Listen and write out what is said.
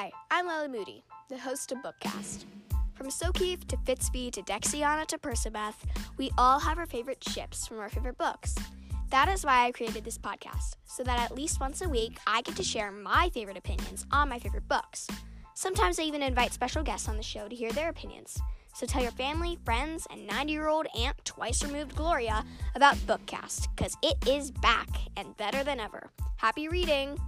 Hi, I'm Lily Moody, the host of Bookcast. From Sokeefe to Fitzbee to Dexiana to Percabeth, we all have our favorite ships from our favorite books. That is why I created this podcast, so that at least once a week I get to share my favorite opinions on my favorite books. Sometimes I even invite special guests on the show to hear their opinions. So tell your family, friends, and 90 year old aunt, twice removed Gloria about Bookcast, because it is back and better than ever. Happy reading!